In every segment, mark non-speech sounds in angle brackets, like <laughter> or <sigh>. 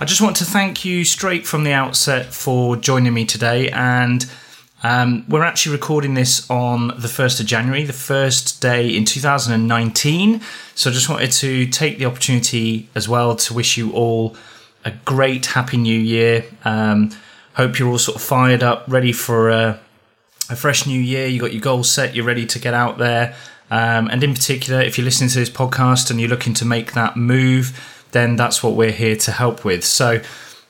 I just want to thank you straight from the outset for joining me today. And um, we're actually recording this on the 1st of January, the first day in 2019. So I just wanted to take the opportunity as well to wish you all a great, happy new year. Um, hope you're all sort of fired up, ready for a, a fresh new year. You got your goals set, you're ready to get out there. Um, and in particular, if you're listening to this podcast and you're looking to make that move, then that's what we're here to help with. So,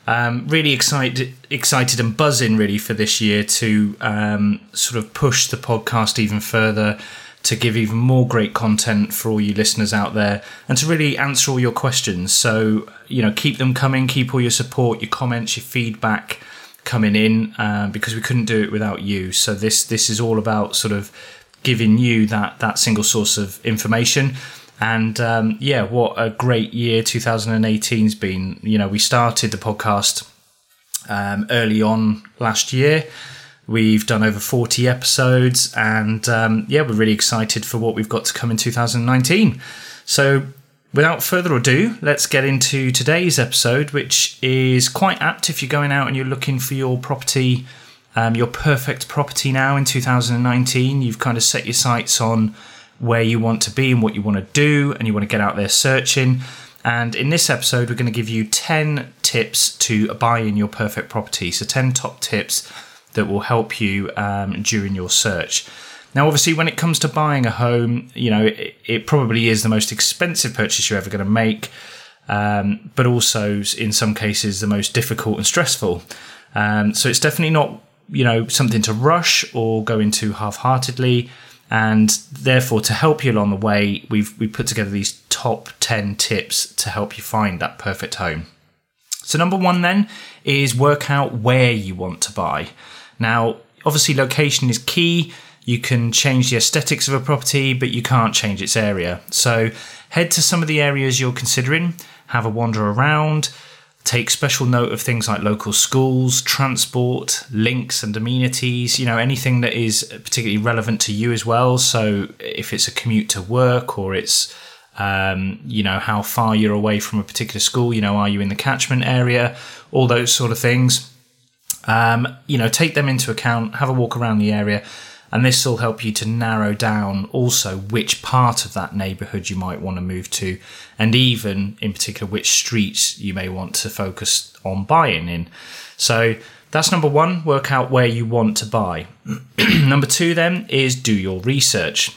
um, really excited, excited and buzzing really for this year to um, sort of push the podcast even further, to give even more great content for all you listeners out there, and to really answer all your questions. So, you know, keep them coming, keep all your support, your comments, your feedback coming in, uh, because we couldn't do it without you. So this this is all about sort of giving you that that single source of information and um, yeah, what a great year 2018's been. You know, we started the podcast um, early on last year. We've done over 40 episodes, and um, yeah, we're really excited for what we've got to come in 2019. So, without further ado, let's get into today's episode, which is quite apt if you're going out and you're looking for your property, um, your perfect property now in 2019. You've kind of set your sights on where you want to be and what you want to do, and you want to get out there searching. And in this episode, we're going to give you 10 tips to buy in your perfect property. So, 10 top tips that will help you um, during your search. Now, obviously, when it comes to buying a home, you know, it, it probably is the most expensive purchase you're ever going to make, um, but also in some cases the most difficult and stressful. Um, so, it's definitely not, you know, something to rush or go into half heartedly. And therefore, to help you along the way, we've we put together these top 10 tips to help you find that perfect home. So, number one then is work out where you want to buy. Now, obviously, location is key. You can change the aesthetics of a property, but you can't change its area. So, head to some of the areas you're considering, have a wander around, take special note of things like local schools, transport, links and amenities, you know, anything that is particularly relevant to you as well. So if it's a commute to work or it's, um, you know, how far you're away from a particular school, you know, are you in the catchment area, all those sort of things. Um, you know, take them into account, have a walk around the area and this will help you to narrow down also which part of that neighborhood you might want to move to, and even in particular which streets you may want to focus on buying in. So that's number one, work out where you want to buy. <clears throat> number two, then, is do your research.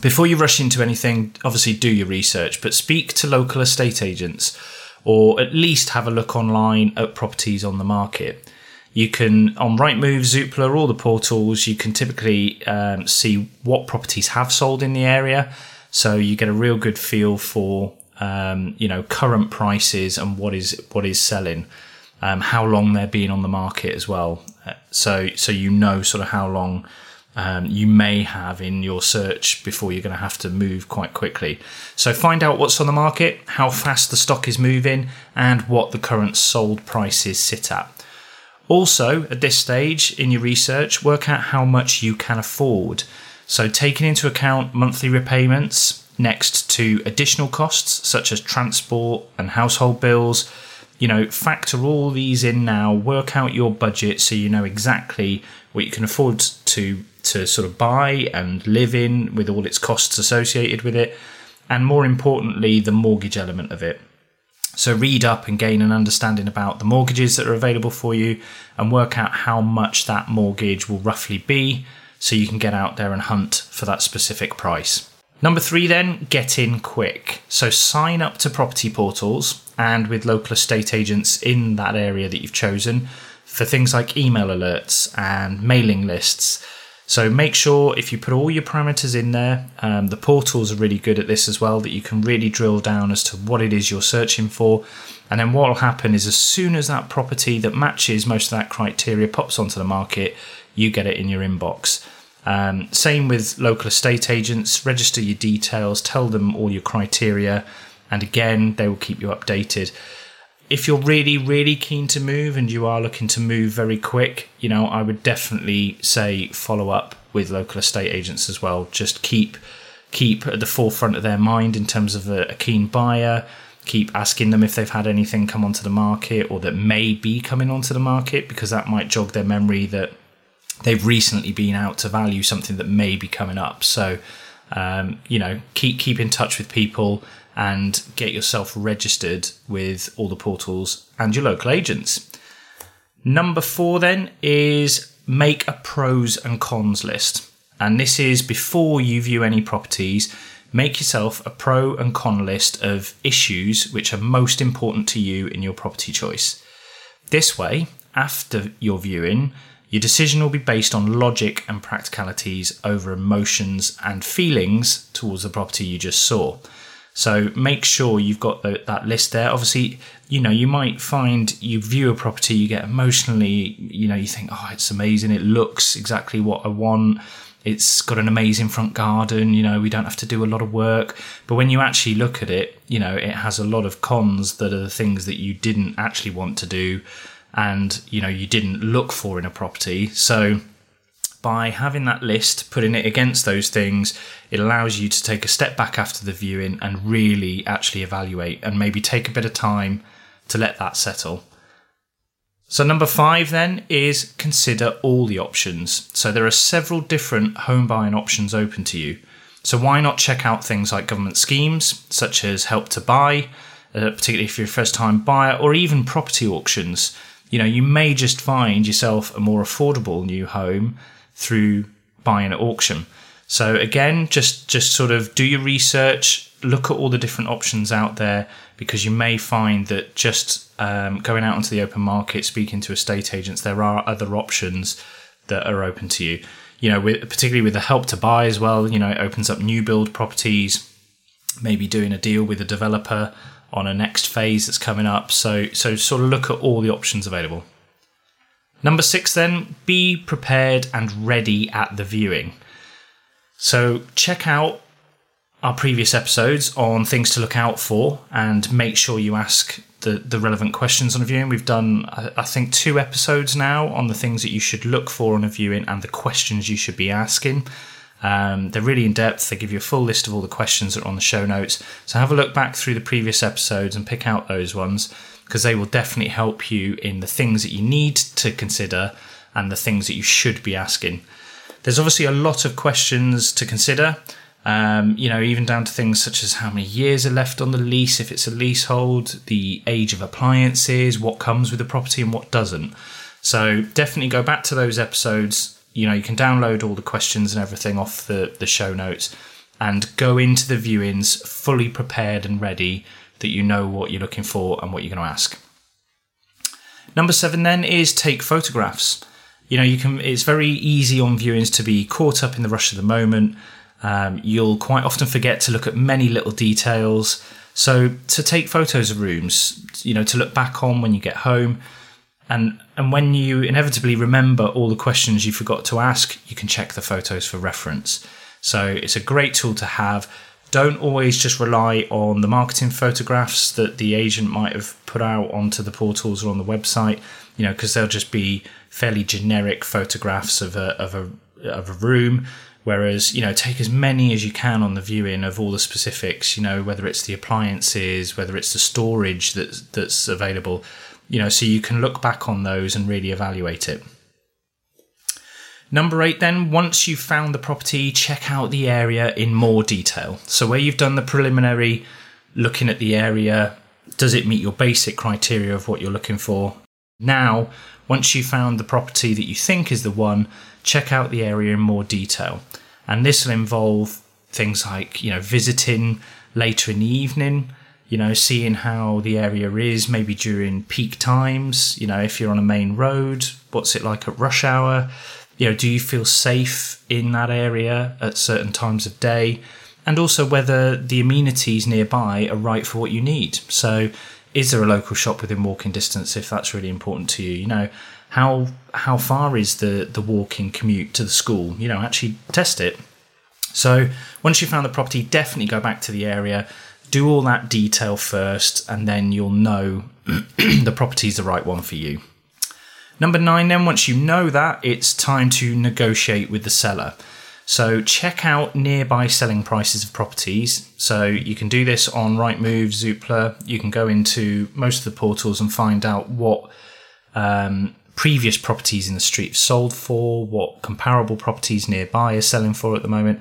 Before you rush into anything, obviously do your research, but speak to local estate agents or at least have a look online at properties on the market. You can, on Rightmove, Zoopla, all the portals, you can typically um, see what properties have sold in the area. So you get a real good feel for, um, you know, current prices and what is, what is selling. Um, how long they're being on the market as well. Uh, so, so you know sort of how long um, you may have in your search before you're going to have to move quite quickly. So find out what's on the market, how fast the stock is moving, and what the current sold prices sit at. Also, at this stage in your research, work out how much you can afford. So, taking into account monthly repayments next to additional costs such as transport and household bills, you know, factor all these in now, work out your budget so you know exactly what you can afford to to sort of buy and live in with all its costs associated with it, and more importantly, the mortgage element of it. So read up and gain an understanding about the mortgages that are available for you and work out how much that mortgage will roughly be so you can get out there and hunt for that specific price. Number three, then, get in quick. So sign up to property portals and with local estate agents in that area that you've chosen for things like email alerts and mailing lists. So make sure if you put all your parameters in there, um, the portals are really good at this as well, that you can really drill down as to what it is you're searching for. And then what will happen is as soon as that property that matches most of that criteria pops onto the market, you get it in your inbox. Um, same with local estate agents, register your details, tell them all your criteria, and again, they will keep you updated. If you're really, really keen to move and you are looking to move very quick, you know, I would definitely say follow up with local estate agents as well. Just keep keep at the forefront of their mind in terms of a, a keen buyer. Keep asking them if they've had anything come onto the market or that may be coming onto the market because that might jog their memory that they've recently been out to value something that may be coming up. So, um, you know, keep keep in touch with people and get yourself registered with all the portals and your local agents. Number four then is make a pros and cons list. And this is before you view any properties, make yourself a pro and con list of issues which are most important to you in your property choice. This way, after your viewing, your decision will be based on logic and practicalities over emotions and feelings towards the property you just saw. So make sure you've got the, that list there. Obviously, you know, you might find you view a property, you get emotionally, you know, you think, oh, it's amazing. It looks exactly what I want. It's got an amazing front garden. You know, we don't have to do a lot of work. But when you actually look at it, you know, it has a lot of cons that are the things that you didn't actually want to do and you know you didn't look for in a property so by having that list putting it against those things it allows you to take a step back after the viewing and really actually evaluate and maybe take a bit of time to let that settle. So number 5 then is consider all the options. So there are several different home buying options open to you. So why not check out things like government schemes such as help to buy uh, particularly if you're a first time buyer or even property auctions. You know, you may just find yourself a more affordable new home through buying at auction. So again, just just sort of do your research, look at all the different options out there, because you may find that just um, going out onto the open market, speaking to estate agents, there are other options that are open to you. You know, with, particularly with the help to buy as well. You know, it opens up new build properties, maybe doing a deal with a developer on a next phase that's coming up. So, so sort of look at all the options available. Number six, then, be prepared and ready at the viewing. So, check out our previous episodes on things to look out for and make sure you ask the, the relevant questions on a viewing. We've done, I think, two episodes now on the things that you should look for on a viewing and the questions you should be asking. Um, they're really in depth. They give you a full list of all the questions that are on the show notes. So have a look back through the previous episodes and pick out those ones because they will definitely help you in the things that you need to consider and the things that you should be asking. There's obviously a lot of questions to consider. Um, you know, even down to things such as how many years are left on the lease, if it's a leasehold, the age of appliances, what comes with the property and what doesn't. So definitely go back to those episodes, you know you can download all the questions and everything off the the show notes and go into the viewings fully prepared and ready that you know what you're looking for and what you're going to ask. Number 7 then is take photographs. You know, you can it's very easy on viewings to be caught up in the rush of the moment. Um, you'll quite often forget to look at many little details. So to take photos of rooms, you know, to look back on when you get home, and and when you inevitably remember all the questions you forgot to ask, you can check the photos for reference. So it's a great tool to have. Don't always just rely on the marketing photographs that the agent might have put out onto the portals or on the website, you know, because they'll just be fairly generic photographs of a of a of a room. Whereas, you know, take as many as you can on the viewing of all the specifics, you know, whether it's the appliances, whether it's the storage that's that's available you know, so you can look back on those and really evaluate it. Number eight, then, once you've found the property, check out the area in more detail. So, where you've done the preliminary looking at the area, does it meet your basic criteria of what you're looking for? Now, once you've found the property that you think is the one, check out the area in more detail. And this will involve things like, you know, visiting later in the evening, you know, seeing how the area is, maybe during peak times, you know, if you're on a main road, what's it like at rush hour? You know, do you feel safe in that area at certain times of day? And also whether the amenities nearby are right for what you need. So, is there a local shop within walking distance if that's really important to you? You know, how how far is the the walking commute to the school? You know, actually test it. So once you found the property, definitely go back to the area, do all that detail first, and then you'll know <clears throat> the property is the right one for you. Number nine, then, once you know that, it's time to negotiate with the seller. So check out nearby selling prices of properties. So you can do this on Rightmove, Zoopla. You can go into most of the portals and find out what um, previous properties in the street have sold for, what comparable properties nearby are selling for at the moment,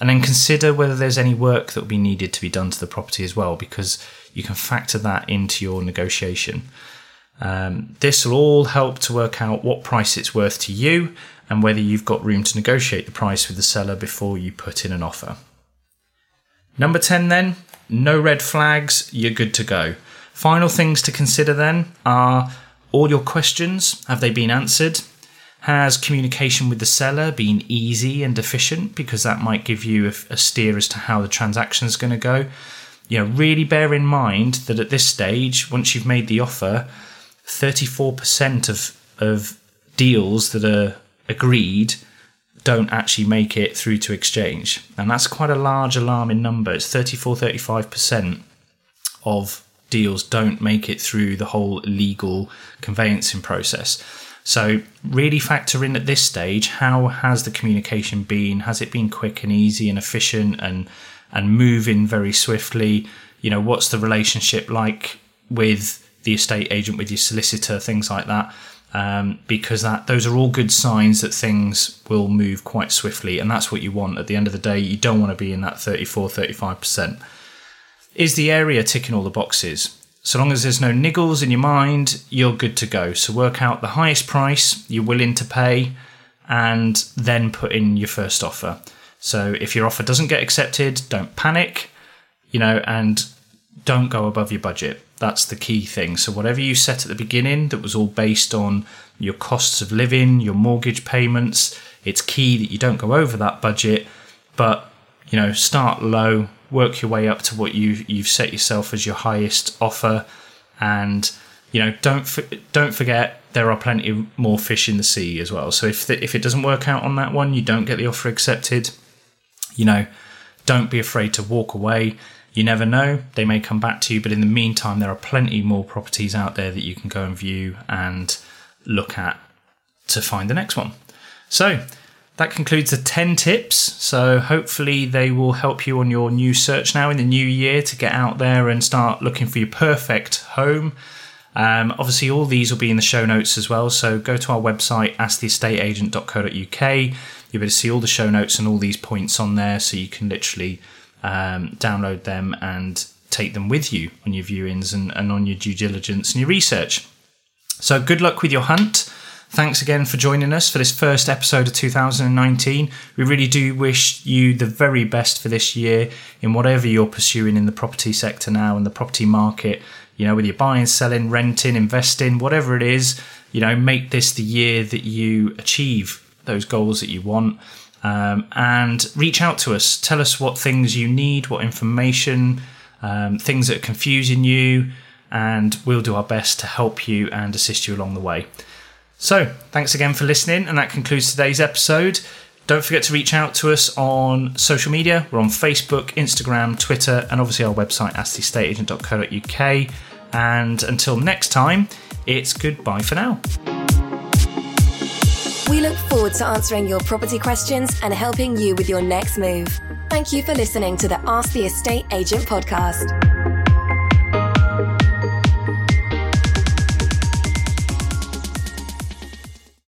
and then consider whether there's any work that will be needed to be done to the property as well, because you can factor that into your negotiation. Um, this will all help to work out what price it's worth to you and whether you've got room to negotiate the price with the seller before you put in an offer. Number 10 then, no red flags, you're good to go. Final things to consider then are all your questions, have they been answered? Has communication with the seller been easy and efficient? Because that might give you a, steer as to how the transaction is going to go. You know, really bear in mind that at this stage, once you've made the offer, 34% of, of deals that are agreed don't actually make it through to exchange. And that's quite a large alarming number. It's 34, 35% of deals don't make it through the whole legal conveyancing process. So, really factor in at this stage how has the communication been? Has it been quick and easy and efficient and and moving very swiftly? You know, what's the relationship like with the estate agent, with your solicitor, things like that? Um, because that those are all good signs that things will move quite swiftly, and that's what you want. At the end of the day, you don't want to be in that 34, 35 percent. Is the area ticking all the boxes? So long as there's no niggles in your mind, you're good to go. So work out the highest price you're willing to pay and then put in your first offer. So if your offer doesn't get accepted, don't panic, you know, and don't go above your budget. That's the key thing. So whatever you set at the beginning that was all based on your costs of living, your mortgage payments, it's key that you don't go over that budget, but you know, start low, work your way up to what you you've set yourself as your highest offer, and you know don't don't forget there are plenty more fish in the sea as well. So if the, if it doesn't work out on that one, you don't get the offer accepted. You know, don't be afraid to walk away. You never know; they may come back to you. But in the meantime, there are plenty more properties out there that you can go and view and look at to find the next one. So that concludes the 10 tips. So hopefully they will help you on your new search now in the new year to get out there and start looking for your perfect home. Um, obviously, all these will be in the show notes as well. So go to our website, asktheestateagent.co.uk. You'll be able to see all the show notes and all these points on there so you can literally um, download them and take them with you on your viewings and, and on your due diligence and your research. So good luck with your hunt. Thanks again for joining us for this first episode of 2019. We really do wish you the very best for this year in whatever you're pursuing in the property sector now and the property market. You know, whether you're buying, selling, renting, investing, whatever it is, you know, make this the year that you achieve those goals that you want. Um, and reach out to us. Tell us what things you need, what information, um, things that are confusing you, and we'll do our best to help you and assist you along the way. So, thanks again for listening, and that concludes today's episode. Don't forget to reach out to us on social media. We're on Facebook, Instagram, Twitter, and obviously our website, asktheestateagent.co.uk. And until next time, it's goodbye for now. We look forward to answering your property questions and helping you with your next move. Thank you for listening to the Ask the Estate Agent podcast.